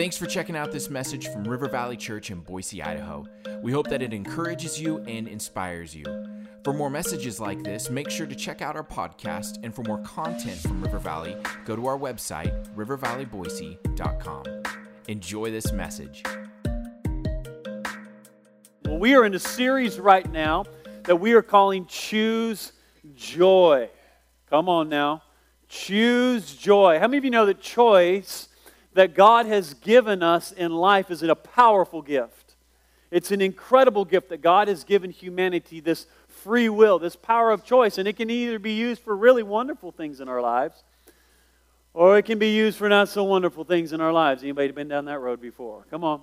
Thanks for checking out this message from River Valley Church in Boise, Idaho. We hope that it encourages you and inspires you. For more messages like this, make sure to check out our podcast. And for more content from River Valley, go to our website, rivervalleyboise.com. Enjoy this message. Well, we are in a series right now that we are calling Choose Joy. Come on now. Choose joy. How many of you know that choice that God has given us in life is a powerful gift? It's an incredible gift that God has given humanity this free will, this power of choice, and it can either be used for really wonderful things in our lives or it can be used for not so wonderful things in our lives. Anybody been down that road before? Come on.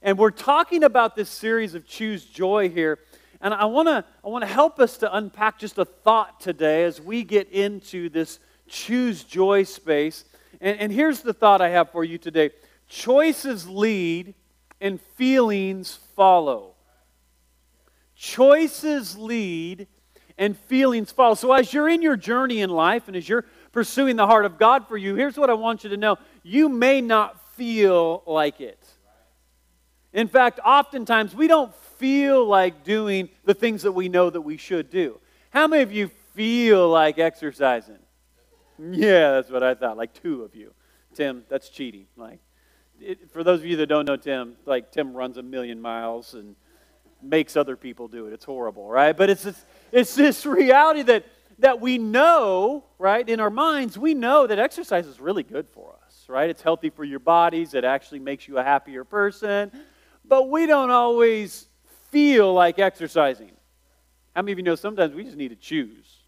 And we're talking about this series of choose joy here. And I want to I want to help us to unpack just a thought today as we get into this choose joy space. And, and here's the thought I have for you today choices lead and feelings follow. Choices lead and feelings follow. So, as you're in your journey in life and as you're pursuing the heart of God for you, here's what I want you to know you may not feel like it. In fact, oftentimes we don't feel like doing the things that we know that we should do. How many of you feel like exercising? Yeah, that's what I thought. Like two of you. Tim, that's cheating. Like, it, for those of you that don't know Tim, like Tim runs a million miles and makes other people do it. It's horrible, right? But it's this, it's this reality that that we know, right, in our minds, we know that exercise is really good for us, right? It's healthy for your bodies. It actually makes you a happier person. But we don't always feel like exercising. How many of you know sometimes we just need to choose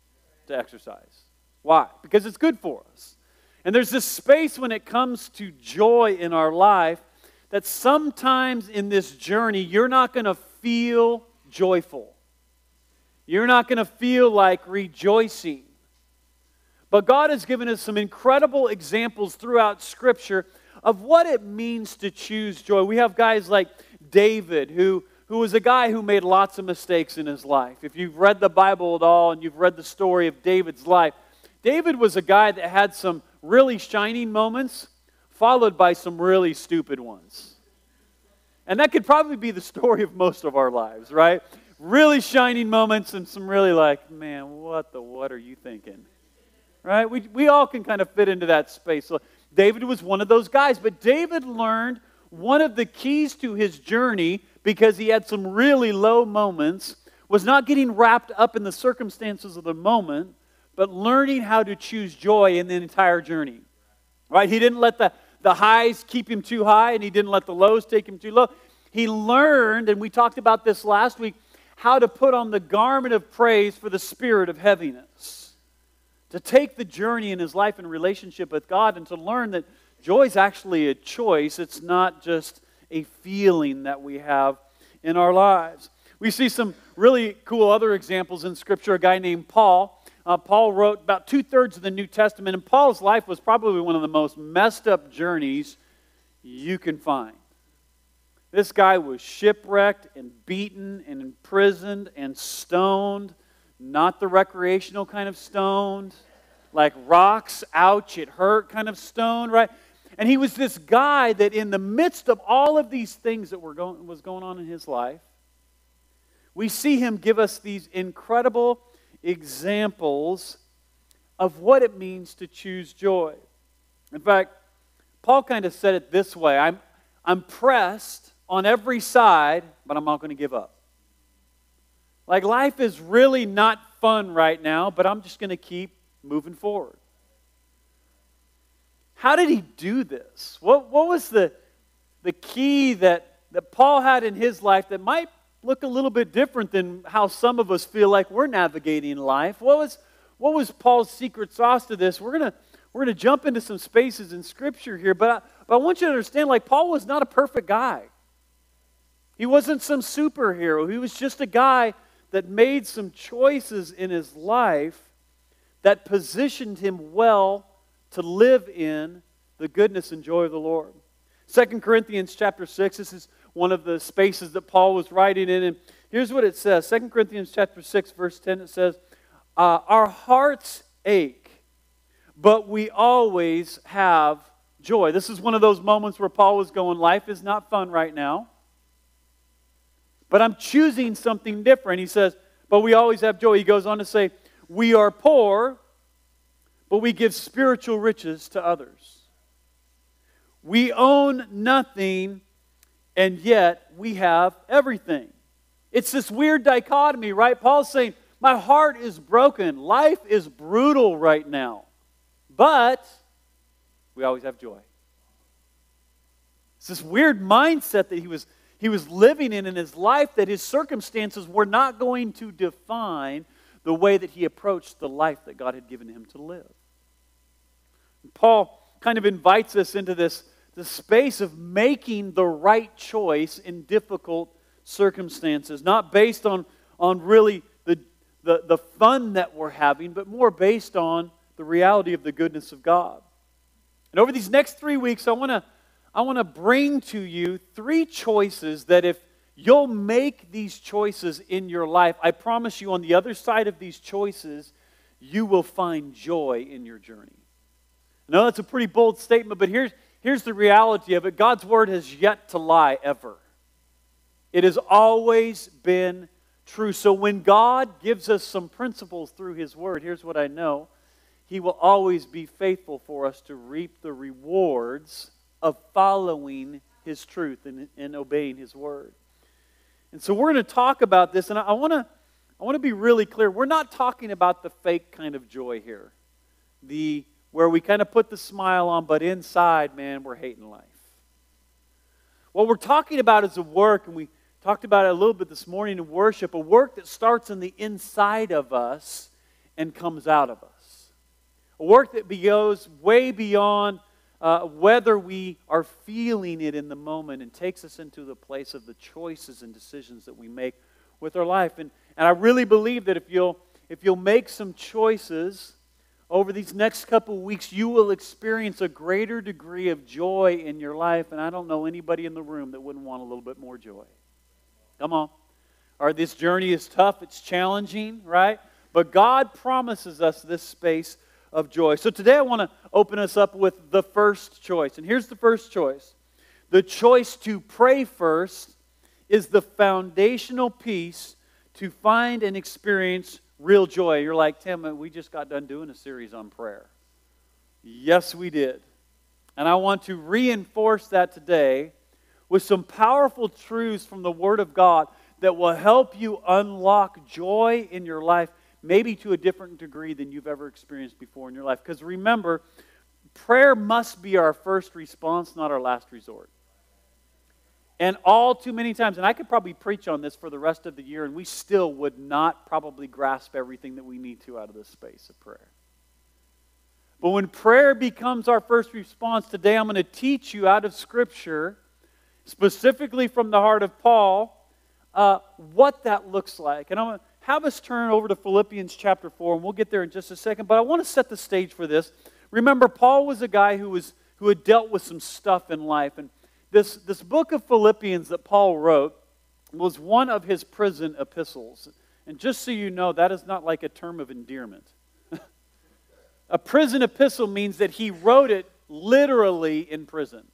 to exercise? Why? Because it's good for us. And there's this space when it comes to joy in our life that sometimes in this journey you're not going to feel joyful. You're not going to feel like rejoicing. But God has given us some incredible examples throughout Scripture of what it means to choose joy. We have guys like David, who, who was a guy who made lots of mistakes in his life. If you've read the Bible at all and you've read the story of David's life, David was a guy that had some really shining moments, followed by some really stupid ones. And that could probably be the story of most of our lives, right? Really shining moments and some really like, man, what the what are you thinking? Right? We, we all can kind of fit into that space. So David was one of those guys, but David learned one of the keys to his journey because he had some really low moments was not getting wrapped up in the circumstances of the moment, but learning how to choose joy in the entire journey. Right? He didn't let the, the highs keep him too high, and he didn't let the lows take him too low. He learned, and we talked about this last week, how to put on the garment of praise for the spirit of heaviness. To take the journey in his life and relationship with God and to learn that joy is actually a choice, it's not just a feeling that we have in our lives. We see some really cool other examples in Scripture. A guy named Paul uh, Paul wrote about two thirds of the New Testament, and Paul's life was probably one of the most messed up journeys you can find. This guy was shipwrecked and beaten and imprisoned and stoned, not the recreational kind of stoned, like rocks, ouch, it hurt kind of stoned, right? And he was this guy that, in the midst of all of these things that were going, was going on in his life, we see him give us these incredible examples of what it means to choose joy. In fact, Paul kind of said it this way I'm, I'm pressed on every side, but I'm not going to give up. Like life is really not fun right now, but I'm just going to keep moving forward. How did he do this? What, what was the, the key that, that Paul had in his life that might look a little bit different than how some of us feel like we're navigating life. What was, what was Paul's secret sauce to this? We're going to we're going to jump into some spaces in Scripture here, but I, but I want you to understand like, Paul was not a perfect guy. He wasn't some superhero. He was just a guy that made some choices in his life that positioned him well to live in the goodness and joy of the Lord. Second Corinthians chapter 6, this is one of the spaces that Paul was writing in. And here's what it says 2 Corinthians chapter 6, verse 10, it says, uh, Our hearts ache, but we always have joy. This is one of those moments where Paul was going, Life is not fun right now, but I'm choosing something different. He says, But we always have joy. He goes on to say, We are poor, but we give spiritual riches to others. We own nothing, and yet we have everything. It's this weird dichotomy, right? Paul's saying, My heart is broken. Life is brutal right now. But we always have joy. It's this weird mindset that he was, he was living in in his life that his circumstances were not going to define the way that he approached the life that God had given him to live. Paul kind of invites us into this, this space of making the right choice in difficult circumstances, not based on, on really the, the, the fun that we're having, but more based on the reality of the goodness of God. And over these next three weeks, I want to I want to bring to you three choices that if you'll make these choices in your life, I promise you on the other side of these choices, you will find joy in your journey. Now, that's a pretty bold statement, but here's, here's the reality of it God's word has yet to lie ever. It has always been true. So when God gives us some principles through His Word, here's what I know He will always be faithful for us to reap the rewards of following His truth and, and obeying His Word. And so we're going to talk about this, and I, want to. I want to be really clear. We're not talking about the fake kind of joy here. The where we kind of put the smile on, but inside, man, we're hating life. What we're talking about is a work, and we talked about it a little bit this morning in worship, a work that starts in the inside of us and comes out of us. A work that goes way beyond uh, whether we are feeling it in the moment and takes us into the place of the choices and decisions that we make with our life. And, and I really believe that if you'll, if you'll make some choices over these next couple weeks, you will experience a greater degree of joy in your life. And I don't know anybody in the room that wouldn't want a little bit more joy. Come on. Or this journey is tough, it's challenging, right? But God promises us this space of joy. So today I want to open us up with the first choice. And here's the first choice the choice to pray first is the foundational piece to find and experience real joy. You're like, Tim, uh, we just got done doing a series on prayer. Yes, we did. And I want to reinforce that today with some powerful truths from the Word of God that will help you unlock joy in your life, maybe to a different degree than you've ever experienced before in your life. Because remember, prayer must be our first response, not our last resort. And all too many times, and I could probably preach on this for the rest of the year, and we still would not probably grasp everything that we need to out of this space of prayer. But when prayer becomes our first response, today I'm going to teach you out of Scripture specifically from the heart of Paul, uh, what that looks like. And I'm going to have us turn over to Philippians chapter 4, and we'll get there in just a second. But I want to set the stage for this. Remember, Paul was a guy who, was, who had dealt with some stuff in life. And this, this book of Philippians that Paul wrote was one of his prison epistles. And just so you know, that is not like a term of endearment. a prison epistle means that he wrote it literally in prison.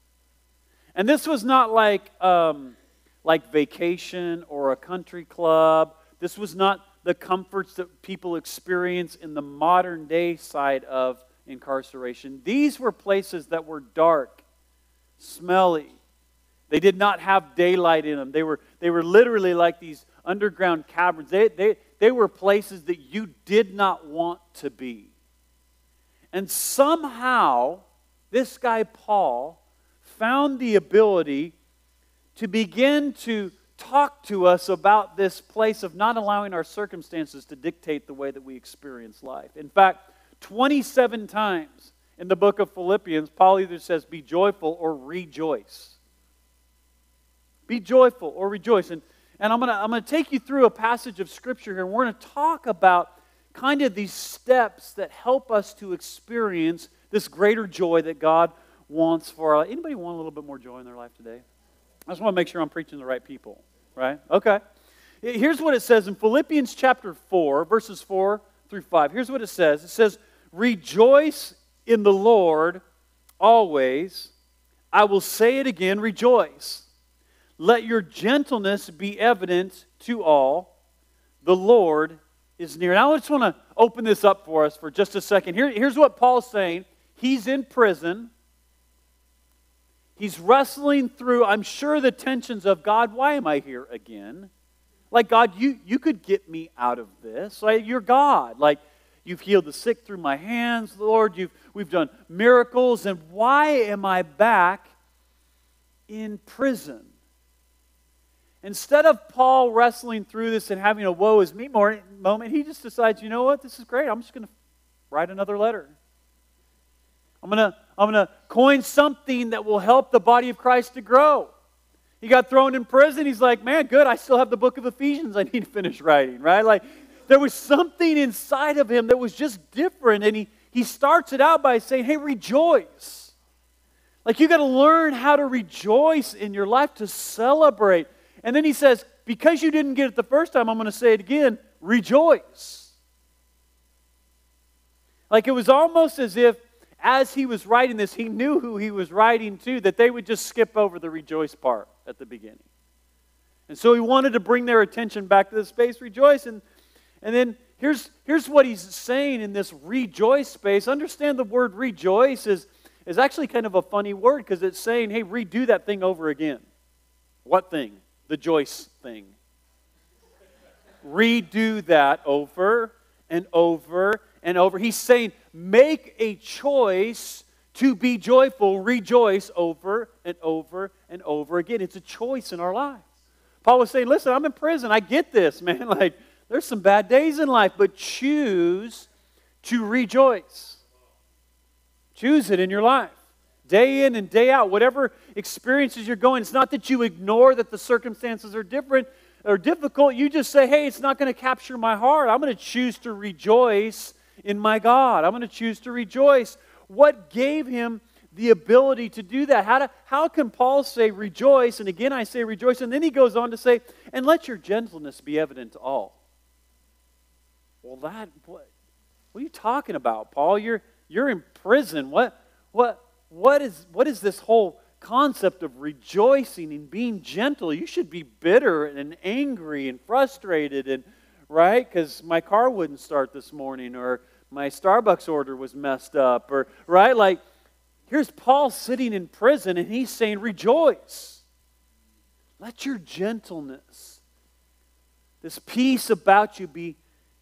And this was not like, um, like vacation or a country club. This was not the comforts that people experience in the modern day side of incarceration. These were places that were dark, smelly. They did not have daylight in them. They were, they were literally like these underground caverns. They, they, they were places that you did not want to be. And somehow, this guy, Paul, found the ability to begin to talk to us about this place of not allowing our circumstances to dictate the way that we experience life. In fact, 27 times in the book of Philippians, Paul either says, Be joyful or rejoice. Be joyful or rejoice. And, and I'm going to I'm going to take you through a passage of Scripture here, we're going to talk about kind of these steps that help us to experience this greater joy that God wants for our anybody want a little bit more joy in their life today? I just want to make sure I'm preaching the right people, right? Okay. Here's what it says in Philippians chapter 4, verses 4 through 5. Here's what it says. It says, "Rejoice in the Lord always. I will say it again, rejoice. Let your gentleness be evident to all. The Lord is near. Now, I just want to open this up for us for just a second. Here, here's what Paul's saying He's in prison. He's wrestling through, I'm sure, the tensions of God, why am I here again? Like, God, you, you could get me out of this. Like, you're God. Like, you've healed the sick through my hands, Lord. You've, we've done miracles. And why am I back in prison? Instead of Paul wrestling through this and having a woe is me moment, he just decides, you know what, this is great. I'm just going to write another letter. I'm going to I'm going to coin something that will help the body of Christ to grow. He got thrown in prison. He's like, man, good. I still have the book of Ephesians I need to finish writing, right? Like, there was something inside of him that was just different. And he, he starts it out by saying, hey, rejoice. Like, you got to learn how to rejoice in your life, to celebrate. And then he says, because you didn't get it the first time, I'm going to say it again rejoice. Like, it was almost as if as he was writing this, he knew who he was writing to, that they would just skip over the rejoice part at the beginning. And so he wanted to bring their attention back to the space rejoice. And, and then here's, here's what he's saying in this rejoice space. Understand the word rejoice is, is actually kind of a funny word because it's saying, hey, redo that thing over again. What thing? The Joyce thing. redo that over and over and over. He's saying, make a choice to be joyful, rejoice over and over and over again. It's a choice in our lives. Paul was saying, listen, I'm in prison. I get this, man. Like, there's some bad days in life, but choose to rejoice. Choose it in your life. Day in and day out, whatever experiences you're going, it's not that you ignore that the circumstances are different or difficult. You just say, hey, it's not going to capture my heart. I'm going to choose to rejoice in my God. I'm going to choose to rejoice. What gave him the ability to do that? How, to, how can Paul say rejoice? And again, I say rejoice. And then he goes on to say, and let your gentleness be evident to all. Well, that, what, what are you talking about, Paul? You're, you're in prison. What, what, what, is, what is this whole concept of rejoicing and being gentle? You should be bitter and angry and frustrated and right? Because my car wouldn't start this morning, or my Starbucks order was messed up, or, right? Like, here's Paul sitting in prison, and he's saying, Rejoice. Let your gentleness, this peace about you, be,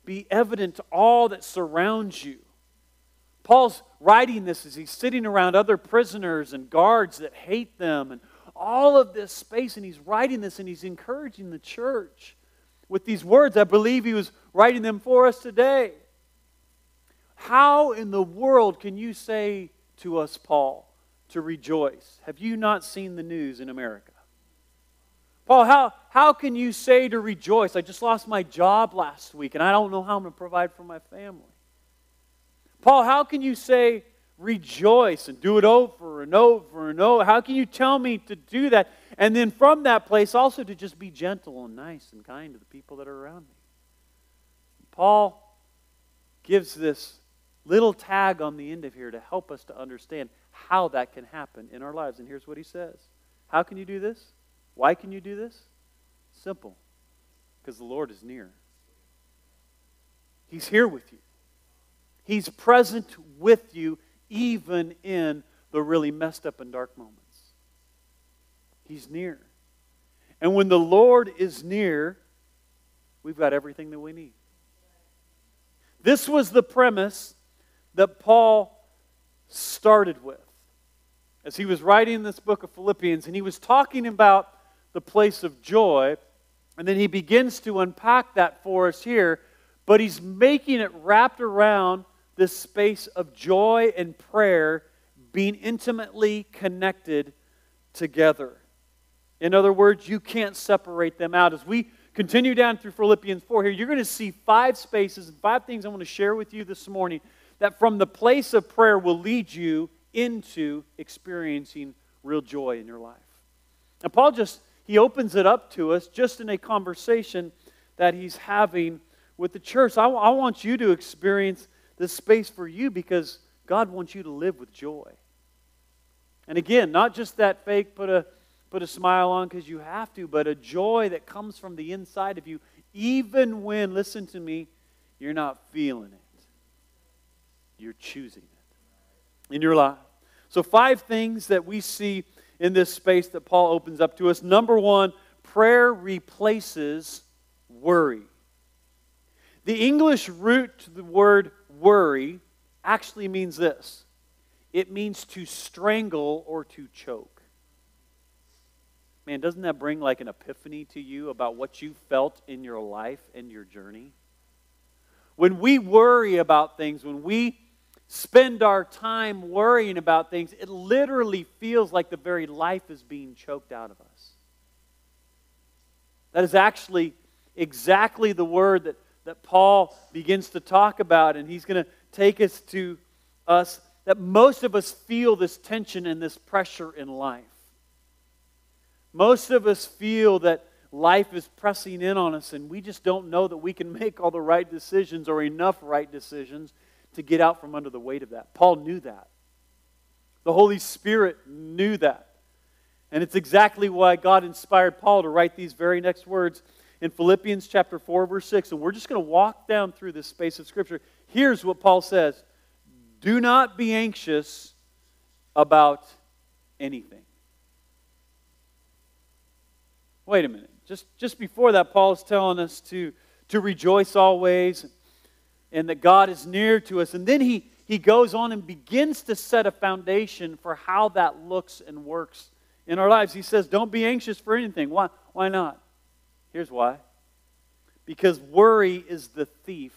be evident to all that surrounds you. Paul's writing this as he's sitting around other prisoners and guards that hate them and all of this space, and he's writing this and he's encouraging the church with these words. I believe he was writing them for us today. How in the world can you say to us, Paul, to rejoice? Have you not seen the news in America? Paul, how, how can you say to rejoice? I just lost my job last week and I don't know how I'm going to provide for my family. Paul, how can you say rejoice and do it over and over and over? How can you tell me to do that? And then from that place, also to just be gentle and nice and kind to the people that are around me. Paul gives this little tag on the end of here to help us to understand how that can happen in our lives. And here's what he says How can you do this? Why can you do this? Simple. Because the Lord is near. He's here with you. He's present with you even in the really messed up and dark moments. He's near. And when the Lord is near, we've got everything that we need. This was the premise that Paul started with as he was writing this book of Philippians, and he was talking about the place of joy, and then he begins to unpack that for us here, but he's making it wrapped around this space of joy and prayer being intimately connected together. In other words, you can't separate them out. As we continue down through Philippians 4 here, you're going to see five spaces and five things I want to share with you this morning that from the place of prayer will lead you into experiencing real joy in your life. And Paul just, he opens it up to us just in a conversation that he's having with the church. I, I want you to experience this space for you because God wants you to live with joy. And again, not just that fake put a put a smile on because you have to, but a joy that comes from the inside of you, even when, listen to me, you're not feeling it. You're choosing it in your life. So, five things that we see in this space that Paul opens up to us. Number one, prayer replaces worry. The English root to the word worry actually means this it means to strangle or to choke. Man, doesn't that bring like an epiphany to you about what you felt in your life and your journey? When we worry about things, when we spend our time worrying about things, it literally feels like the very life is being choked out of us. That is actually exactly the word that, that Paul begins to talk about, and he's going to take us to us that most of us feel this tension and this pressure in life. Most of us feel that life is pressing in on us, and we just don't know that we can make all the right decisions or enough right decisions to get out from under the weight of that. Paul knew that. The Holy Spirit knew that. And it's exactly why God inspired Paul to write these very next words in Philippians chapter 4 verse 6. And we're just going to walk down through this space of scripture. Here's what Paul says. Do not be anxious about anything. Wait a minute. Just, just before that, Paul is telling us to, to rejoice always and that God is near to us. And then he, he goes on and begins to set a foundation for how that looks and works in our lives. He says, Don't be anxious for anything. Why, why not? Here's why because worry is the thief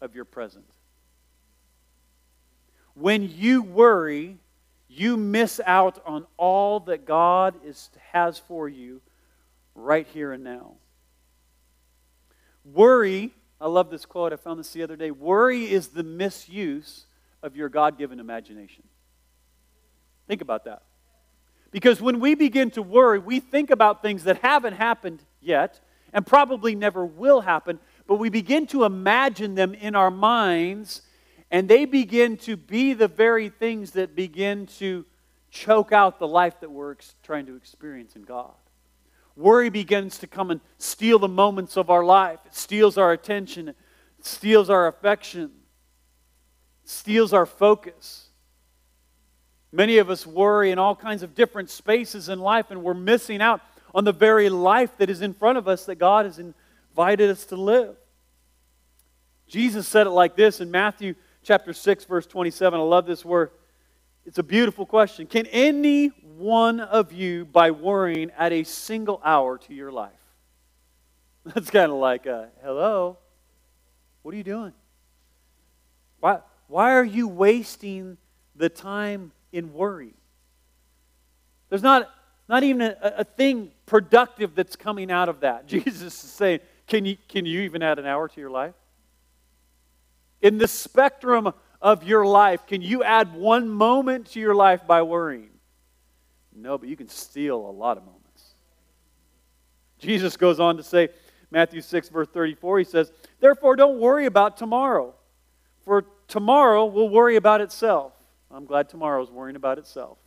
of your present. When you worry, you miss out on all that God is, has for you right here and now. Worry I love this quote. I found this the other day. Worry is the misuse of your God given imagination. Think about that. Because when we begin to worry, we think about things that haven't happened yet and probably never will happen, but we begin to imagine them in our minds, and they begin to be the very things that begin to choke out the life that we're trying to experience in God. Worry begins to come and steal the moments of our life. It steals our attention, it steals our affection, it steals our focus. Many of us worry in all kinds of different spaces in life, and we're missing out on the very life that is in front of us that God has invited us to live. Jesus said it like this in Matthew chapter 6, verse 27. I love this word. It's a beautiful question. Can any one of you by worrying add a single hour to your life? That's kind of like, a, hello, what are you doing? Why, why are you wasting the time in worry? There's not, not even a, a thing productive that's coming out of that. Jesus is saying, can you, can you even add an hour to your life? In the spectrum of your life, can you add one moment to your life by worrying? No, but you can steal a lot of moments. Jesus goes on to say, Matthew 6, verse 34, he says, Therefore, don't worry about tomorrow, for tomorrow will worry about itself. I'm glad tomorrow is worrying about itself.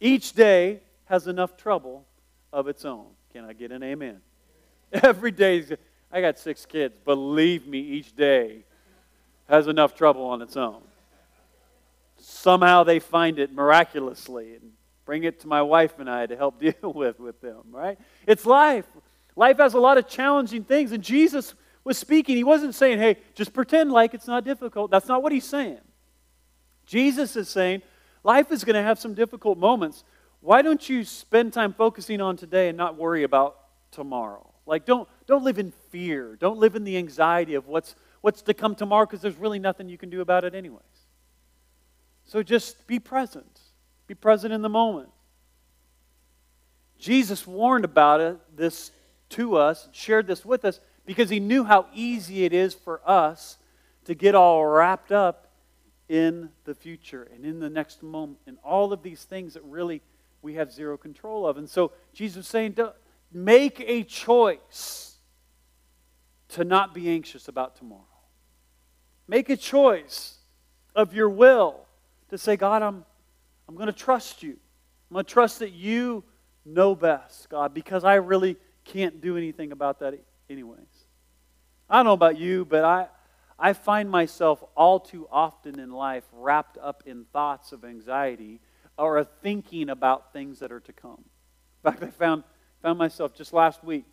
Each day has enough trouble of its own. Can I get an amen? Every day, I got six kids. Believe me, each day has enough trouble on its own. Somehow they find it miraculously and bring it to my wife and I to help deal with with them, right? It's life. Life has a lot of challenging things and Jesus was speaking. He wasn't saying, "Hey, just pretend like it's not difficult." That's not what he's saying. Jesus is saying, life is going to have some difficult moments. Why don't you spend time focusing on today and not worry about tomorrow? Like don't don't live in fear. Don't live in the anxiety of what's what's to come tomorrow because there's really nothing you can do about it, anyways. So just be present, be present in the moment. Jesus warned about it, this to us, shared this with us, because he knew how easy it is for us to get all wrapped up in the future and in the next moment and all of these things that really we have zero control of. And so Jesus is saying, make a choice to not be anxious about tomorrow. Make a choice of your will to say, God, I'm, I'm going to trust you. I'm going to trust that you know best, God, because I really can't do anything about that anyways. I don't know about you, but I, I find myself all too often in life wrapped up in thoughts of anxiety or thinking about things that are to come. In fact, I found, found myself just last week.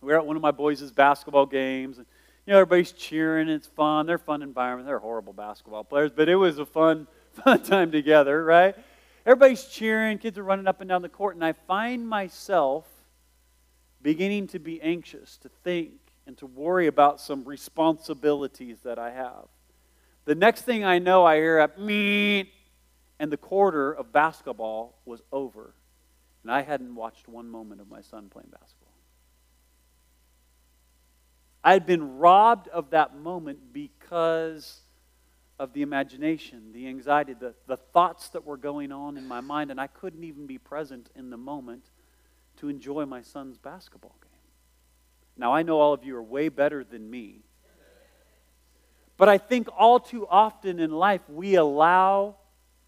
We were at one of my boys' basketball games. And, you know, everybody's cheering. It's fun. They're a fun environment. They're horrible basketball players, but it was a fun, fun time together, right? Everybody's cheering. Kids are running up and down the court. And I find myself beginning to be anxious, to think, and to worry about some responsibilities that I have. The next thing I know, I hear a meet, and the quarter of basketball was over. And I hadn't watched one moment of my son playing basketball. I had been robbed of that moment because of the imagination, the anxiety, the, the thoughts that were going on in my mind, and I couldn't even be present in the moment to enjoy my son's basketball game. Now, I know all of you are way better than me. But I think all too often in life, we allow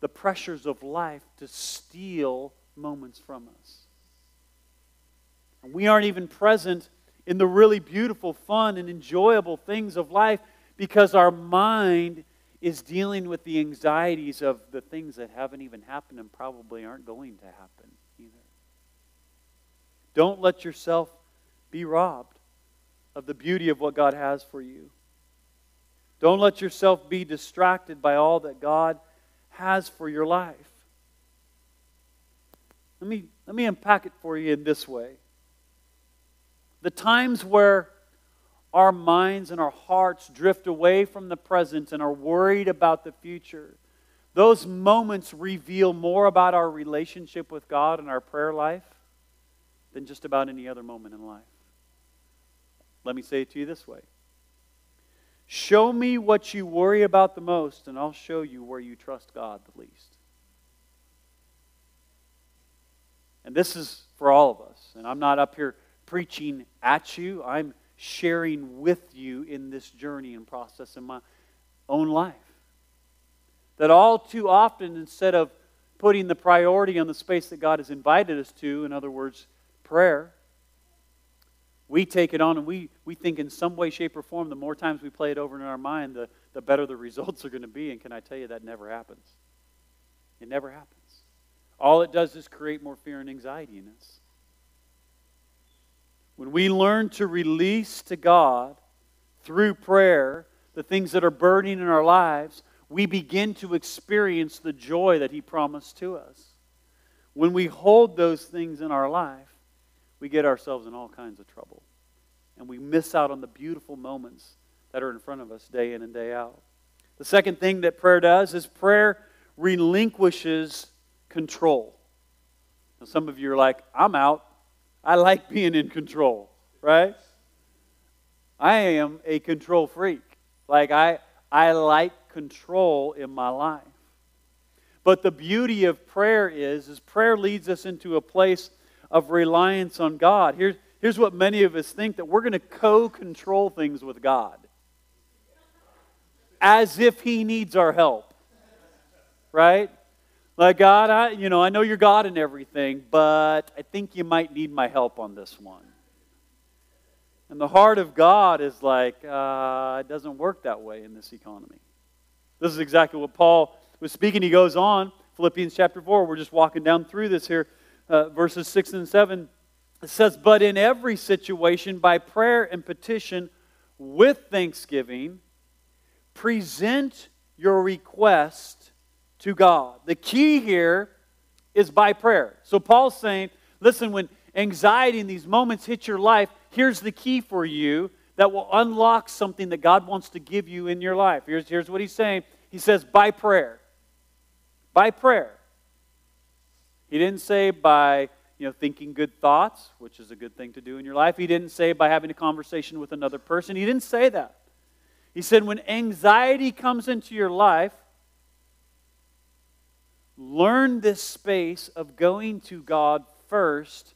the pressures of life to steal moments from us. And we aren't even present in the really beautiful, fun, and enjoyable things of life because our mind is dealing with the anxieties of the things that haven't even happened and probably aren't going to happen either. Don't let yourself be robbed of the beauty of what God has for you. Don't let yourself be distracted by all that God has for your life. Let me, let me unpack it for you in this way. The times where our minds and our hearts drift away from the present and are worried about the future, those moments reveal more about our relationship with God and our prayer life than just about any other moment in life. Let me say it to you this way Show me what you worry about the most, and I'll show you where you trust God the least. And this is for all of us. And I'm not up here preaching at you, I'm sharing with you in this journey and process in my own life. That all too often, instead of putting the priority on the space that God has invited us to, in other words, prayer, we take it on and we, we think in some way, shape, or form, the more times we play it over in our mind, the, the better the results are going to be. And can I tell you, that never happens? It never happens. All it does is create more fear and anxiety in us. When we learn to release to God through prayer the things that are burning in our lives, we begin to experience the joy that He promised to us. When we hold those things in our life, we get ourselves in all kinds of trouble. And we miss out on the beautiful moments that are in front of us day in and day out. The second thing that prayer does is prayer relinquishes control. Now, some of you are like, I'm out. I like being in control, right? I am a control freak. Like, I, I like control in my life. But the beauty of prayer is, is prayer leads us into a place of reliance on God. Here's, here's what many of us think that we're going to co control things with God as if He needs our help. Right? Like, God, I, you know, I know you're God and everything, but I think you might need my help on this one. And the heart of God is like, uh, it doesn't work that way in this economy. This is exactly what Paul was speaking. He goes on, Philippians chapter 4. We're just walking down through this here uh, verses 6 and 7, it says, But in every situation, by prayer and petition with thanksgiving, present your request to God. The key here is by prayer. So Paul's saying, listen, when anxiety in these moments hit your life, here's the key for you that will unlock something that God wants to give you in your life. Here's, here's what he's saying. He says, by prayer. By prayer. He didn't say by you know, thinking good thoughts, which is a good thing to do in your life. He didn't say by having a conversation with another person. He didn't say that. He said when anxiety comes into your life, learn this space of going to God first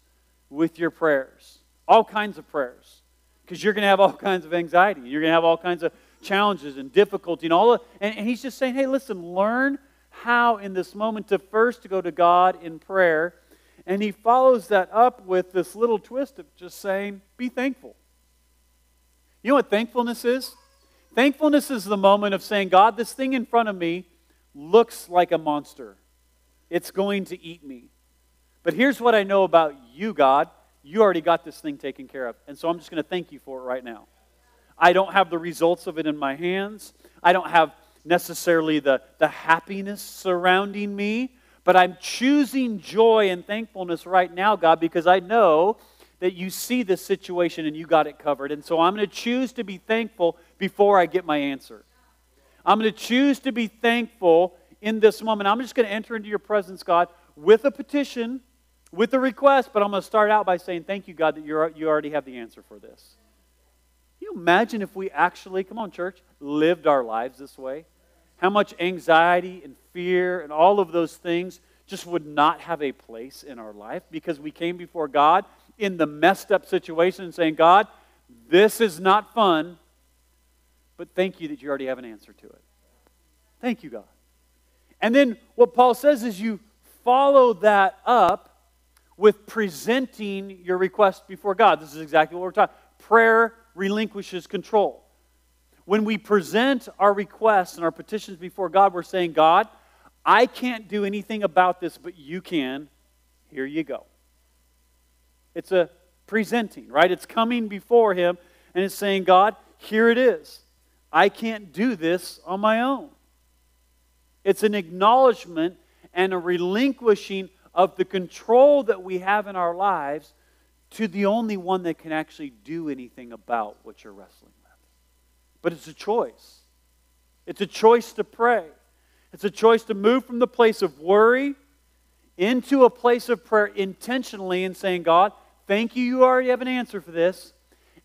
with your prayers. All kinds of prayers. Because you're going to have all kinds of anxiety. You're going to have all kinds of challenges and difficulty and all of, and, and he's just saying, hey, listen, learn how in this moment to first go to God in prayer. And he follows that up with this little twist of just saying, be thankful. You know what thankfulness is? Thankfulness is the moment of saying, God, this thing in front of me looks like a monster. It's going to eat me. But here's what I know about you, God. You already got this thing taken care of. And so I'm just going to thank you for it right now. I don't have the results of it in my hands. I don't have necessarily the, the happiness surrounding me, but I'm choosing joy and thankfulness right now, God, because I know that you see this situation and you got it covered. And so I'm going to choose to be thankful before I get my answer. I'm going to choose to be thankful in this moment. I'm just going to enter into your presence, God, with a petition, with a request, but I'm going to start out by saying, Thank you, God, that you're, you already have the answer for this. You imagine if we actually, come on, church, lived our lives this way? How much anxiety and fear and all of those things just would not have a place in our life because we came before God in the messed up situation saying, God, this is not fun, but thank you that you already have an answer to it. Thank you, God. And then what Paul says is you follow that up with presenting your request before God. This is exactly what we're talking. Prayer relinquishes control. When we present our requests and our petitions before God, we're saying, God, I can't do anything about this, but you can. Here you go. It's a presenting, right? It's coming before Him and it's saying, God, here it is. I can't do this on my own. It's an acknowledgement and a relinquishing of the control that we have in our lives to the only one that can actually do anything about what you're wrestling with. But it's a choice. It's a choice to pray. It's a choice to move from the place of worry into a place of prayer intentionally and saying, God, thank you, you already have an answer for this.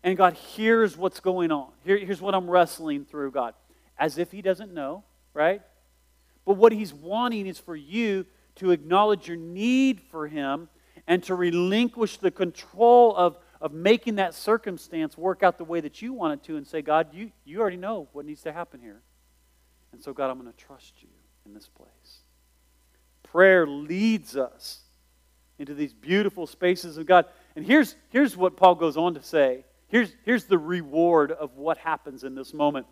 And God, here's what's going on. Here, here's what I'm wrestling through, God. As if He doesn't know, right? But what He's wanting is for you to acknowledge your need for Him and to relinquish the control of, of making that circumstance work out the way that you want it to and say, God, you, you already know what needs to happen here. And so, God, I'm going to trust you in this place. Prayer leads us into these beautiful spaces of God. And here's, here's what Paul goes on to say. Here's, here's the reward of what happens in this moment.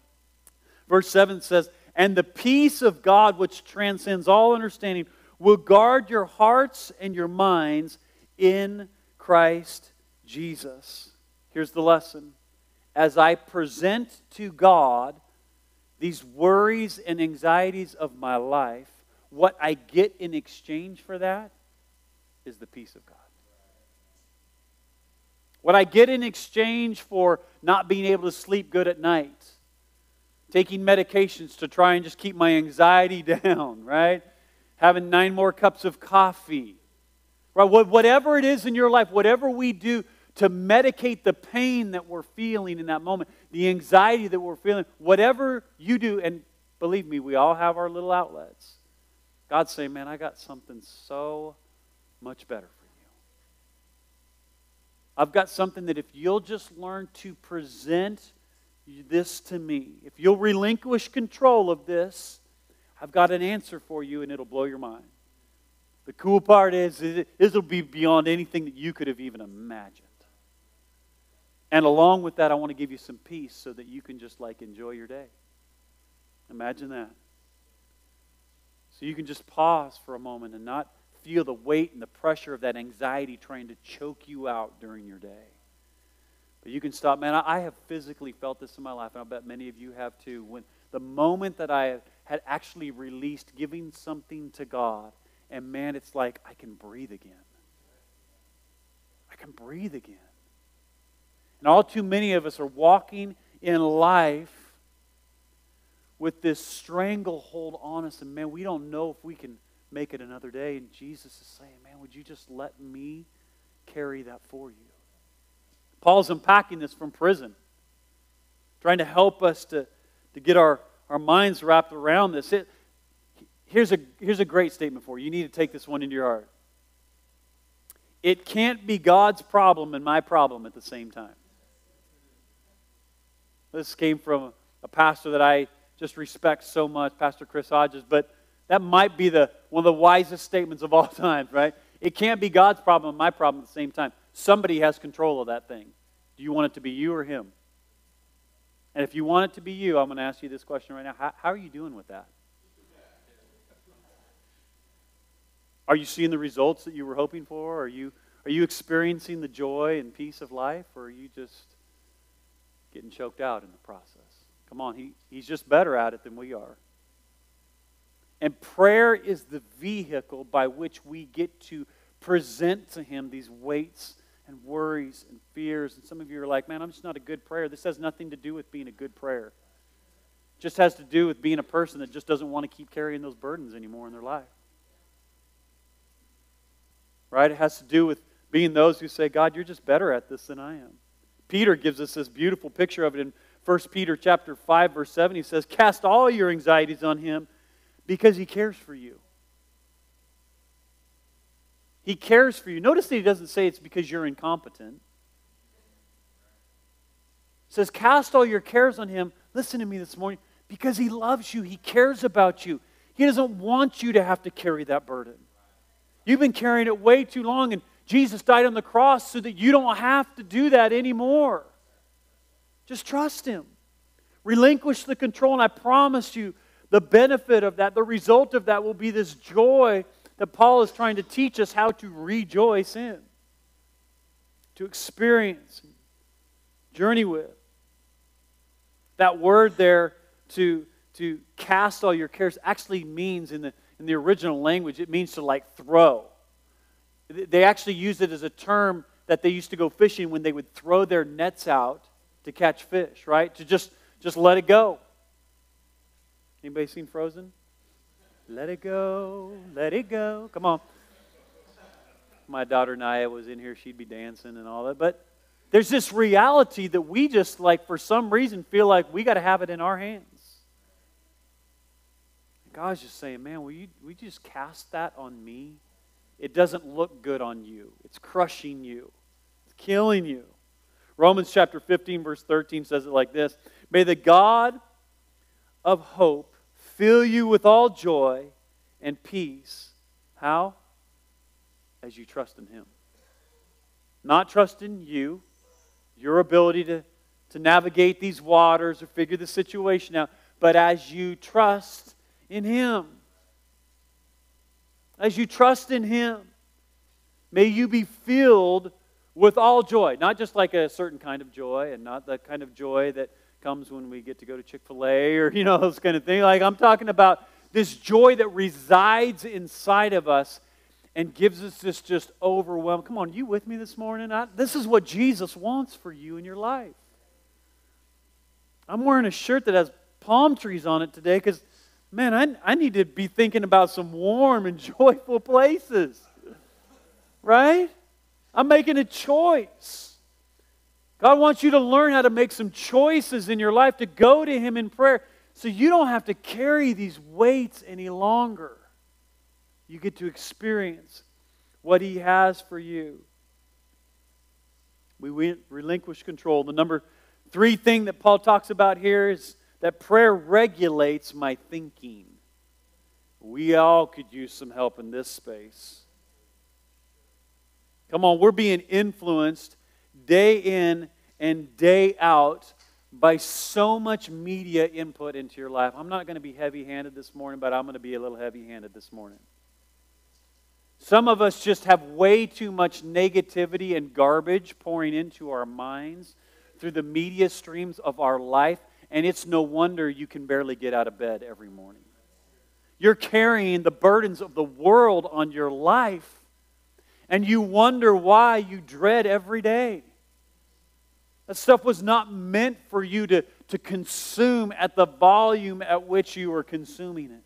Verse 7 says, And the peace of God, which transcends all understanding, will guard your hearts and your minds in Christ Jesus. Here's the lesson. As I present to God these worries and anxieties of my life, what I get in exchange for that is the peace of God. What I get in exchange for not being able to sleep good at night, taking medications to try and just keep my anxiety down, right? Having nine more cups of coffee, right? Whatever it is in your life, whatever we do to medicate the pain that we're feeling in that moment, the anxiety that we're feeling, whatever you do, and believe me, we all have our little outlets. God's saying, man, I got something so much better for you. I've got something that if you'll just learn to present this to me, if you'll relinquish control of this, I've got an answer for you and it'll blow your mind. The cool part is, it'll be beyond anything that you could have even imagined. And along with that, I want to give you some peace so that you can just like enjoy your day. Imagine that. So you can just pause for a moment and not feel the weight and the pressure of that anxiety trying to choke you out during your day. But you can stop. Man, I have physically felt this in my life, and I bet many of you have too. When the moment that I had actually released giving something to God, and man, it's like I can breathe again. I can breathe again. And all too many of us are walking in life with this stranglehold on us, and man, we don't know if we can make it another day. And Jesus is saying, man, would you just let me carry that for you? Paul's unpacking this from prison, trying to help us to, to get our, our minds wrapped around this. It, here's, a, here's a great statement for you. You need to take this one into your heart. It can't be God's problem and my problem at the same time. This came from a pastor that I just respect so much, Pastor Chris Hodges. But That might be the, one of the wisest statements of all time, right? It can't be God's problem and my problem at the same time. Somebody has control of that thing. Do you want it to be you or him? And if you want it to be you, I'm going to ask you this question right now. How, how are you doing with that? Are you seeing the results that you were hoping for? Are you, are you experiencing the joy and peace of life? Or are you just getting choked out in the process? Come on, he, he's just better at it than we are. And prayer is the vehicle by which we get to present to him these weights and worries and fears. And some of you are like, man, I'm just not a good prayer. This has nothing to do with being a good prayer. It just has to do with being a person that just doesn't want to keep carrying those burdens anymore in their life. Right? It has to do with being those who say, God, you're just better at this than I am. Peter gives us this beautiful picture of it in 1 Peter chapter 5, verse 7. He says, Cast all your anxieties on him because he cares for you. He cares for you. Notice that he doesn't say it's because you're incompetent. He says, Cast all your cares on him. Listen to me this morning. Because he loves you, he cares about you. He doesn't want you to have to carry that burden. You've been carrying it way too long, and Jesus died on the cross so that you don't have to do that anymore. Just trust him. Relinquish the control, and I promise you, the benefit of that, the result of that will be this joy that Paul is trying to teach us how to rejoice in, to experience, journey with. That word there, to, to cast all your cares, actually means in the, in the original language, it means to like throw. They actually used it as a term that they used to go fishing when they would throw their nets out to catch fish, right? To just, just let it go. Anybody seen Frozen? Let it go, let it go. Come on. My daughter Naya was in here, she'd be dancing and all that. But there's this reality that we just, like, for some reason, feel like we got to have it in our hands. God's just saying, man, will you, will you just cast that on me? It doesn't look good on you, it's crushing you, it's killing you. Romans chapter 15, verse 13 says it like this May the God of hope fill you with all joy and peace. How? As you trust in Him. Not trust in you, your ability to, to navigate these waters or figure the situation out, but as you trust in Him. As you trust in Him, may you be filled with all joy. Not just like a certain kind of joy and not the kind of joy that comes when we get to go to Chick fil A or, you know, those kind of things. Like, I'm talking about this joy that resides inside of us and gives us this just overwhelm. Come on, you with me this morning? I, this is what Jesus wants for you in your life. I'm wearing a shirt that has palm trees on it today because, man, I, I need to be thinking about some warm and joyful places. Right? I'm making a choice. God wants you to learn how to make some choices in your life to go to Him in prayer so you don't have to carry these weights any longer. You get to experience what He has for you. We relinquish control. The number three thing that Paul talks about here is that prayer regulates my thinking. We all could use some help in this space. Come on, we're being influenced day in and day out by so much media input into your life. I'm not going to be heavy handed this morning, but I'm going to be a little heavy handed this morning. Some of us just have way too much negativity and garbage pouring into our minds through the media streams of our life, and it's no wonder you can barely get out of bed every morning. You're carrying the burdens of the world on your life, and you wonder why you dread every day. That stuff was not meant for you to, to consume at the volume at which you are consuming it.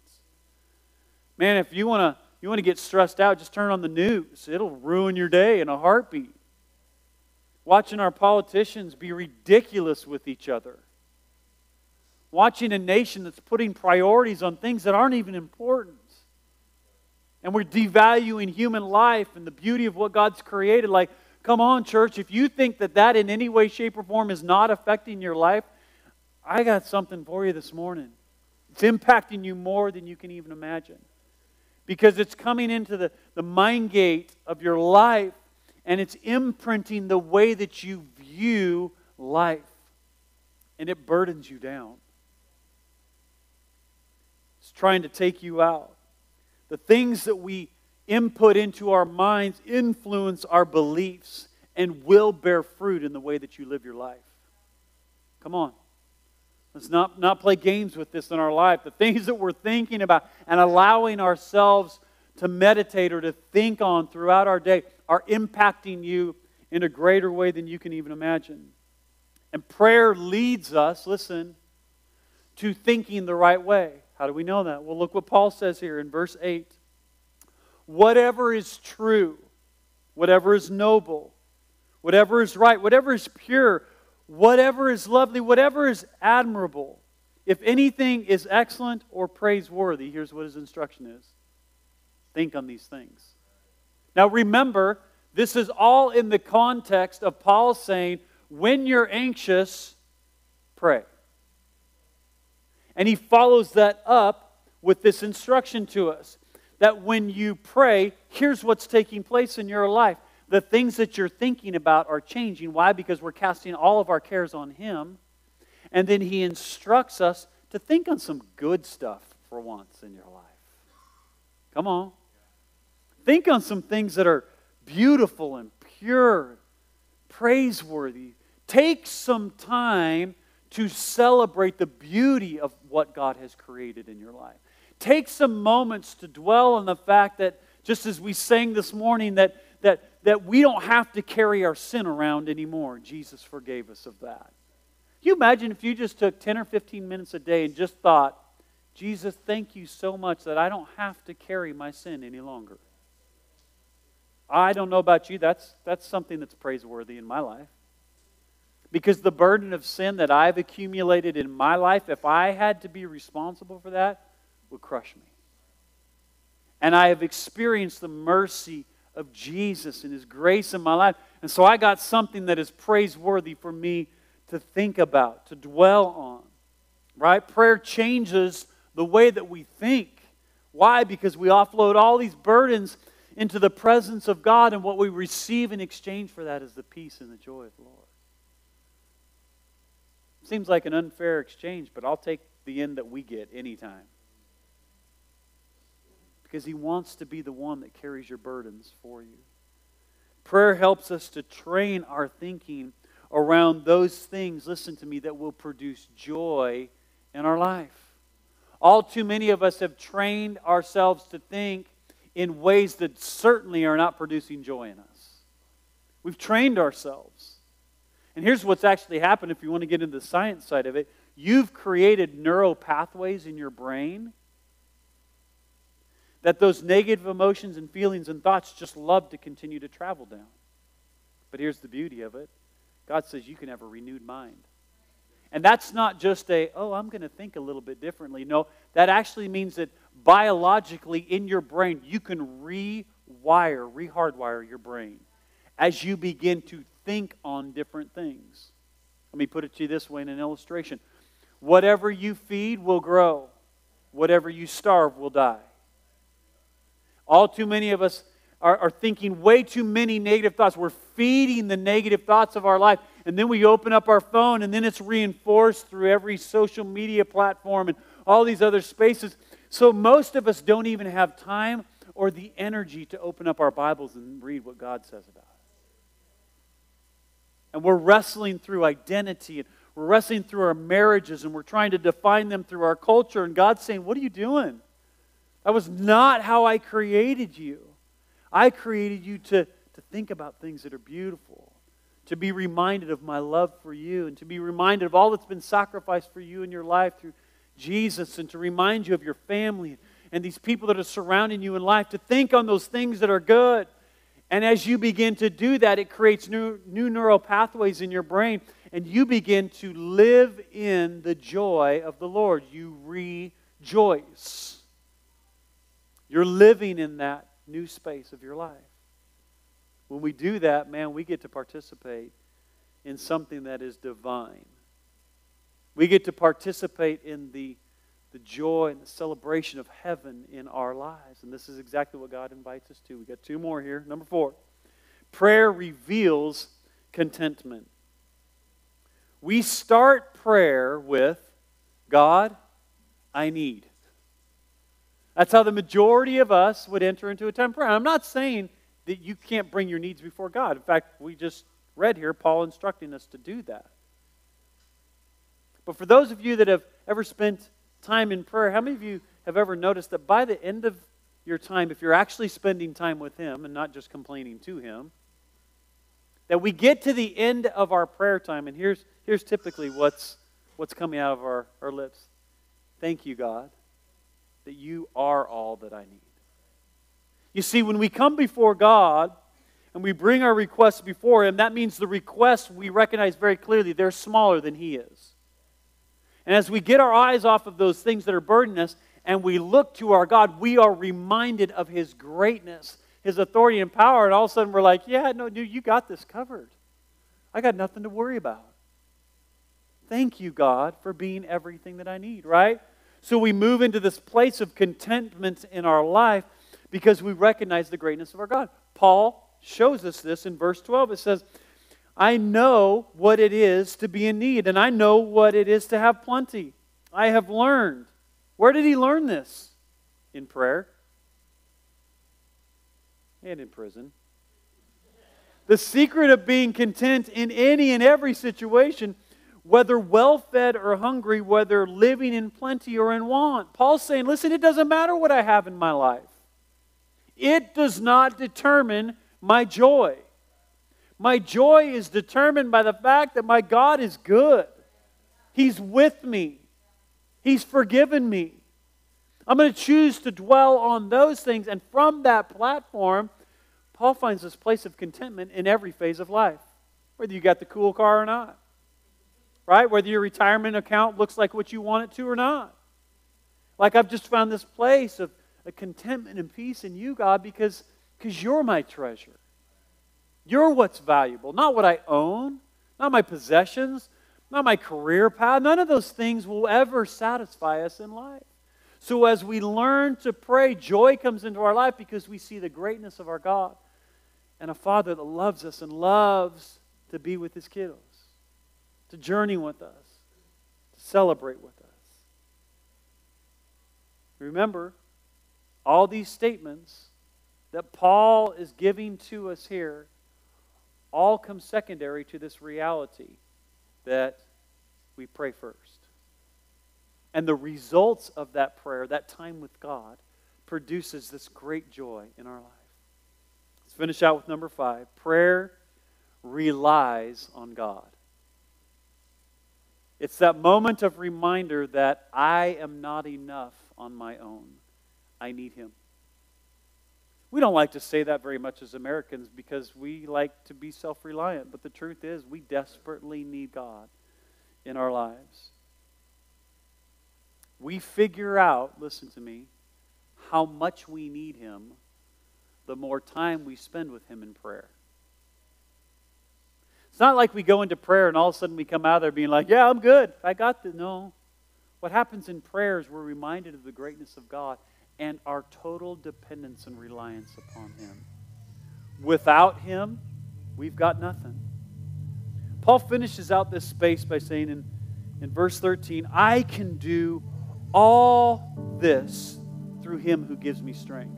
Man, if you want to you want to get stressed out, just turn on the news. It'll ruin your day in a heartbeat. Watching our politicians be ridiculous with each other. Watching a nation that's putting priorities on things that aren't even important. And we're devaluing human life and the beauty of what God's created. Like, Come on, church. If you think that that in any way, shape, or form is not affecting your life, I got something for you this morning. It's impacting you more than you can even imagine. because it's coming into the, the mind gate of your life and it's imprinting the way that you view life. And it burdens you down. Trying to take you out. The things that we input into our minds influence our beliefs and will bear fruit in the way that you live your life. Come on. Let's not, not play games with this in our life. The things that we're thinking about and allowing ourselves to meditate or to think on throughout our day are impacting you in a greater way than you can even imagine. And prayer leads us, listen, to thinking the right way. How do we know that? Well, look what Paul says here in verse 8. Whatever is true, whatever is noble, whatever is right, whatever is pure, whatever is lovely, whatever is admirable, if anything is excellent or praiseworthy, here's what his instruction is think on these things. Now remember, this is all in the context of Paul saying, when you're anxious, pray. And he follows that up with this instruction to us that when you pray, here's what's taking place in your life. The things that you're thinking about are changing. Why? Because we're casting all of our cares on Him. And then He instructs us to think on some good stuff for once in your life. Come on. Think on some things that are beautiful and pure, praiseworthy. Take some time to celebrate the beauty of what God has created in your life. Take some moments to dwell on the fact that, just as we sang this morning, that, that, that we don't have to carry our sin around anymore. Jesus forgave us of that. Can you imagine if you just took 10 or 15 minutes a day and just thought, Jesus, thank you so much that I don't have to carry my sin any longer? I don't know about you, that's, that's something that's praiseworthy in my life. Because the burden of sin that I've accumulated in my life, if I had to be responsible for that, would crush me. And I have experienced the mercy of Jesus and His grace in my life. And so I got something that is praiseworthy for me to think about, to dwell on. Right? Prayer changes the way that we think. Why? Because we offload all these burdens into the presence of God, and what we receive in exchange for that is the peace and the joy of the Lord. Seems like an unfair exchange, but I'll take the end that we get anytime because He wants to be the one that carries your burdens for you. Prayer helps us to train our thinking around those things, listen to me, that will produce joy in our life. All too many of us have trained ourselves to think in ways that certainly are not producing joy in us. We've trained ourselves. And here's what's actually happened if you want to get into the science side of it. You've created neural pathways in your brain that those negative emotions and feelings and thoughts just love to continue to travel down. But here's the beauty of it God says you can have a renewed mind. And that's not just a, oh, I'm going to think a little bit differently. No, that actually means that biologically in your brain, you can rewire, rehardwire your brain as you begin to think on different things. Let me put it to you this way in an illustration whatever you feed will grow, whatever you starve will die. All too many of us are, are, thinking way too many negative thoughts. We're feeding the negative thoughts of our life. And then we open up our phone, and then it's reinforced through every social media platform and all these other spaces. So most of us don't even have time or the energy to open up our Bibles and read what God says about it. And we're wrestling through identity and we're wrestling through our marriages and we're trying to define them through our culture. And God's saying, What are you doing? That was not how I created you. I created you to, to think about things that are beautiful, to be reminded of my love for you, and to be reminded of all that's been sacrificed for you in your life through Jesus, and to remind you of your family and these people that are surrounding you in life, to think on those things that are good. And as you begin to do that, it creates new, new neural pathways in your brain, and you begin to live in the joy of the Lord. You rejoice. You're living in that new space of your life. When we do that, man, we get to participate in something that is divine. We get to participate in the, the joy and the celebration of heaven in our lives. And this is exactly what God invites us to. We got two more here. Number four prayer reveals contentment. We start prayer with God, I need. That's how the majority of us would enter into a time of prayer. I'm not saying that you can't bring your needs before God. In fact, we just read here Paul instructing us to do that. But for those of you that have ever spent time in prayer, how many of you have ever noticed that by the end of your time, if you're actually spending time with Him and not just complaining to Him, that we get to the end of our prayer time, and here's, here's typically what's, what's coming out of our, our lips Thank you, God, that you are all that I need. You see, when we come before God and we bring our requests before Him, that means the requests we recognize very clearly they're smaller than He is. And as we get our eyes off of those things that are burdening us and we look to our God, we are reminded of His greatness, His authority and power. And all of a sudden we're like, yeah, no, dude, you got this covered. I got nothing to worry about. Thank you, God, for being everything that I need, right? So we move into this place of contentment in our life because we recognize the greatness of our God. Paul shows us this in verse 12. It says, I know what it is to be in need, and I know what it is to have plenty. I have learned. Where did he learn this? In prayer and in prison. The secret of being content in any and every situation, whether well fed or hungry, whether living in plenty or in want. Paul's saying, listen, it doesn't matter what I have in my life, it does not determine my joy. My joy is determined by the fact that my God is good. He's with me. He's forgiven me. I'm going to choose to dwell on those things. And from that platform, Paul finds this place of contentment in every phase of life, whether you got the cool car or not, right? Whether your retirement account looks like what you want it to or not. Like I've just found this place of contentment and peace in you, God, because, because you're my treasure. You're what's valuable, not what I own, not my possessions, not my career path. None of those things will ever satisfy us in life. So as we learn to pray, joy comes into our life because we see the greatness of our God and a Father that loves us and loves to be with his kiddos, to journey with us, to celebrate with us. Remember, all these statements that Paul is giving to us here all come secondary to this reality that we pray first. And the results of that prayer, that time with God, produces this great joy in our life. Let's finish out with number five. Prayer relies on God. It's that moment of reminder that I am not enough on my own. I need Him. We don't like to say that very much as Americans because we like to be self reliant. But the truth is, we desperately need God in our lives. We figure out, listen to me, how much we need Him the more time we spend with Him in prayer. It's not like we go into prayer and all of a sudden we come out there being like, yeah, I'm good. I got this. No. What happens in prayer is we're reminded of the greatness of God and our total dependence and reliance upon Him. Without Him, we've got nothing. Paul finishes out this space by saying in, in verse 13, I can do all this through Him who gives me strength.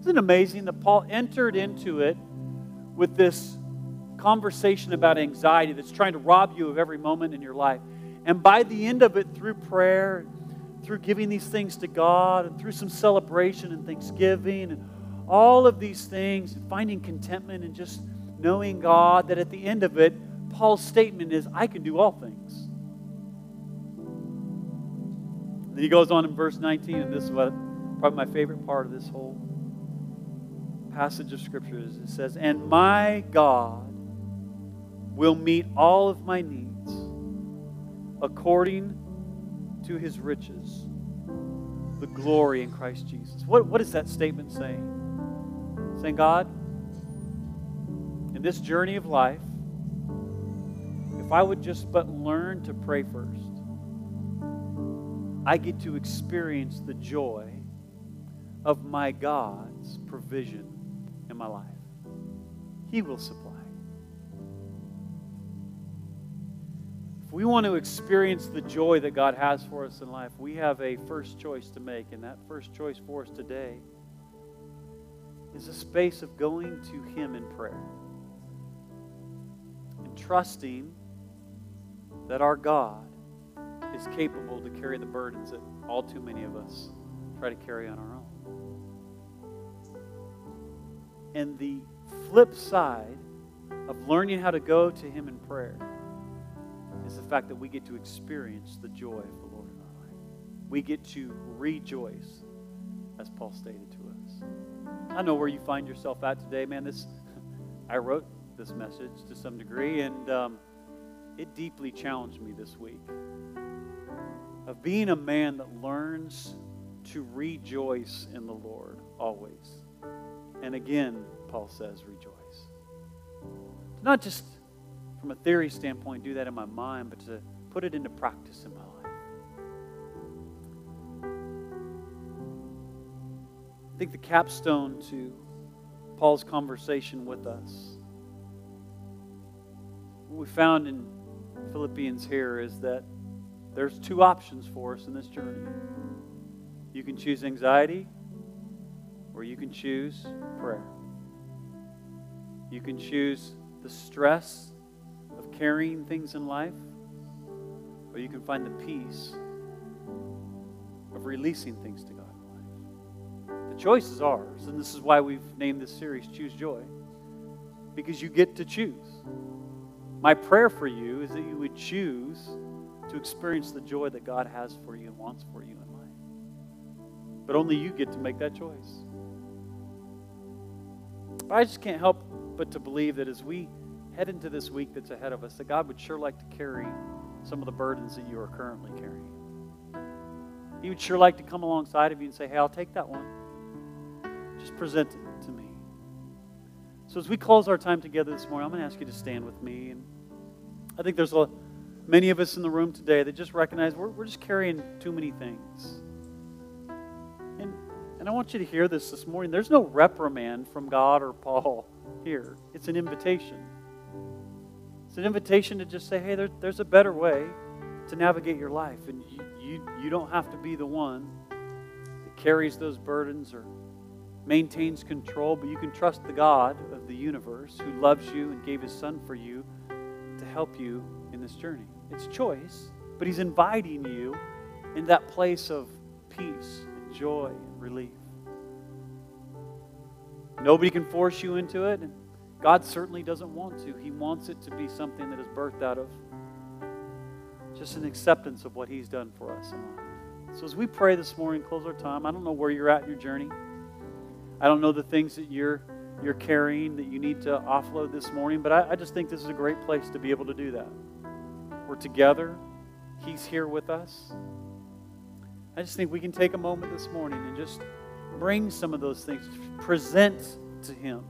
Isn't it amazing that Paul entered into it with this conversation about anxiety that's trying to rob you of every moment in your life? And by the end of it, through prayer through giving these things to God and through some celebration and thanksgiving and all of these things, and finding contentment and just knowing God, that at the end of it, Paul's statement is, I can do all things. Then he goes on in verse 19, and this is what probably my favorite part of this whole passage of Scripture is. It says, And my God will meet all of my needs according to his riches, the glory in Christ Jesus. What, what is that statement saying? Saying, God, in this journey of life, if I would just but learn to pray first, I get to experience the joy of my God's provision in my life. He will supply. We want to experience the joy that God has for us in life, we have a first choice to make, and that first choice for us today is a space of going to Him in prayer and trusting that our God is capable to carry the burdens that all too many of us try to carry on our own. And the flip side of learning how to go to Him in prayer is the fact that we get to experience the joy of the Lord in our life. We get to rejoice, as Paul stated to us. I know where you find yourself at today, man. This I wrote this message to some degree, and um, it deeply challenged me this week of being a man that learns to rejoice in the Lord always. And again, Paul says, rejoice. Not just from a theory standpoint, do that in my mind, but to put it into practice in my life. I think the capstone to Paul's conversation with us, what we found in Philippians here is that there's two options for us in this journey. You can choose anxiety, or you can choose prayer. You can choose the stress carrying things in life, or you can find the peace of releasing things to God in life. The choice is ours, and this is why we've named this series Choose Joy, because you get to choose. My prayer for you is that you would choose to experience the joy that God has for you and wants for you in life. But only you get to make that choice. But I just can't help but to believe that as we head into this week that's ahead of us, that God would sure like to carry some of the burdens that you are currently carrying. He would sure like to come alongside of you and say, Hey, I'll take that one. Just present it to me. So as we close our time together this morning, I'm going to ask you to stand with me. And I think there's a many of us in the room today that just recognize we're, we're just carrying too many things. And, and I want you to hear this this morning. There's no reprimand from God or Paul here, it's an invitation. It's an invitation to just say, hey, there, there's a better way to navigate your life. And you, you, you don't have to be the one that carries those burdens or maintains control, but you can trust the God of the universe who loves you and gave his son for you to help you in this journey. It's choice, but He's inviting you in that place of peace, and joy, and relief. Nobody can force you into it, God certainly doesn't want to. He wants it to be something that is birthed out of just an acceptance of what He's done for us. So as we pray this morning, close our time. I don't know where you're at in your journey. I don't know the things that you're you're carrying that you need to offload this morning, but I, I just think this is a great place to be able to do that. We're together, He's here with us. I just think we can take a moment this morning and just bring some of those things, present to Him,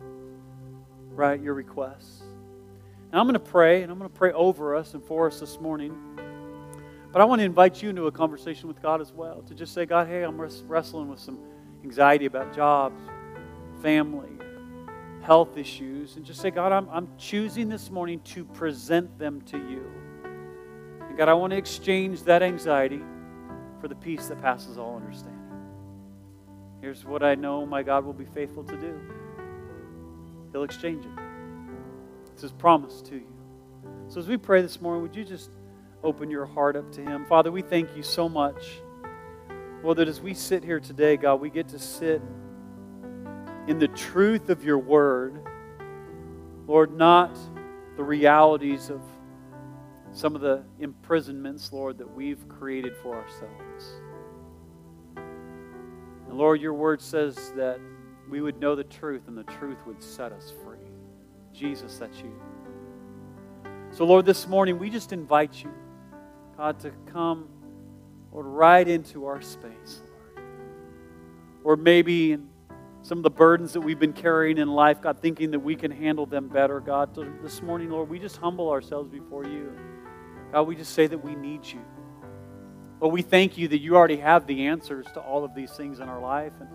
right, your requests. And I'm going to pray, and I'm going to pray over us and for us this morning. But I want to invite you into a conversation with God as well to just say, God, hey, I'm wrestling with some anxiety about jobs, family, health issues, and just say, God, I'm, I'm choosing this morning to present them to you. And God, I want to exchange that anxiety for the peace that passes all understanding. Here's what I know my God will be faithful to do He'll exchange it. It's His promise to you. So as we pray this morning, would you just open your heart up to Him? Father, we thank you so much. Well, that as we sit here today, God, we get to sit in the truth of your word. Lord, not the realities of some of the imprisonments, Lord, that we've created for ourselves. And Lord, your word says that we would know the truth and the truth would set us free. Jesus, that's you. So, Lord, this morning we just invite you, God, to come, Lord, right into our space, Lord. Or maybe some of the burdens that we've been carrying in life, God, thinking that we can handle them better, God. This morning, Lord, we just humble ourselves before you. God, we just say that we need you. Lord, we thank you that you already have the answers to all of these things in our life. And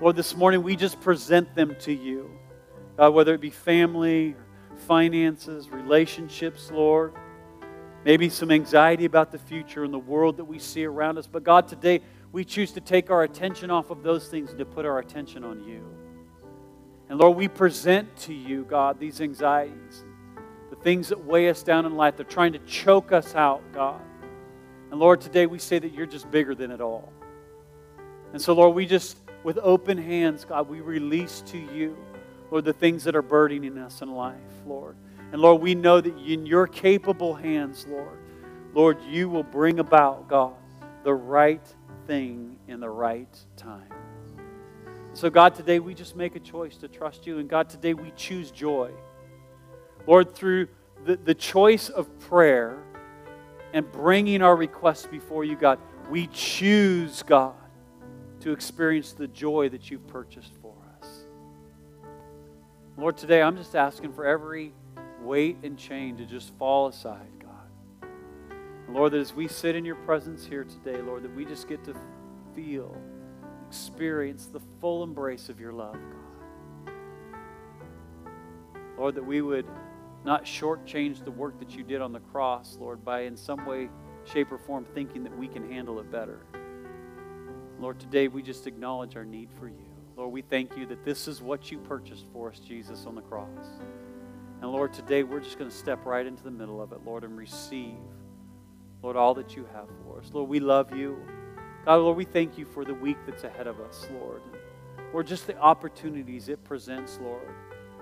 Lord, this morning we just present them to you. God, whether it be family, finances, relationships, Lord, maybe some anxiety about the future and the world that we see around us. But God, today we choose to take our attention off of those things and to put our attention on you. And Lord, we present to you, God, these anxieties, the things that weigh us down in life. They're trying to choke us out, God. And Lord, today we say that you're just bigger than it all. And so, Lord, we just, with open hands, God, we release to you, Lord, the things that are burdening us in life, Lord. And Lord, we know that in your capable hands, Lord, Lord, you will bring about, God, the right thing in the right time. So, God, today we just make a choice to trust you. And God, today we choose joy. Lord, through the, the choice of prayer and bringing our requests before you, God, we choose, God, to experience the joy that you've purchased for us. Lord, today I'm just asking for every weight and chain to just fall aside, God. Lord, that as we sit in your presence here today, Lord, that we just get to feel experience the full embrace of your love, God. Lord, that we would not shortchange the work that you did on the cross, Lord, by in some way, shape, or form thinking that we can handle it better. Lord, today we just acknowledge our need for you. Lord, we thank you that this is what you purchased for us, Jesus, on the cross. And Lord, today we're just going to step right into the middle of it, Lord, and receive, Lord, all that you have for us. Lord, we love you. God, Lord, we thank you for the week that's ahead of us, Lord. Lord, just the opportunities it presents, Lord,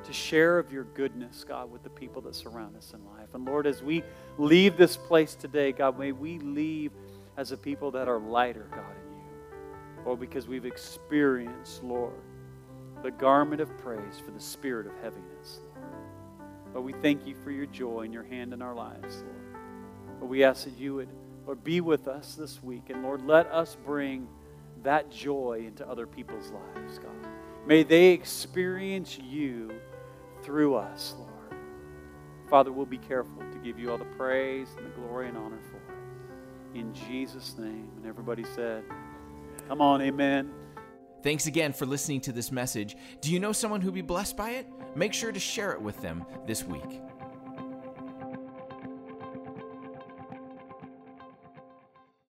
to share of your goodness, God, with the people that surround us in life. And Lord, as we leave this place today, God, may we leave as a people that are lighter, God, Lord, because we've experienced, Lord, the garment of praise for the spirit of heaviness, Lord. Lord, we thank you for your joy and your hand in our lives, Lord. Lord, we ask that you would Lord, be with us this week. And Lord, let us bring that joy into other people's lives, God. May they experience you through us, Lord. Father, we'll be careful to give you all the praise and the glory and honor for it. In Jesus' name. And everybody said, Come on, amen. Thanks again for listening to this message. Do you know someone who'd be blessed by it? Make sure to share it with them this week.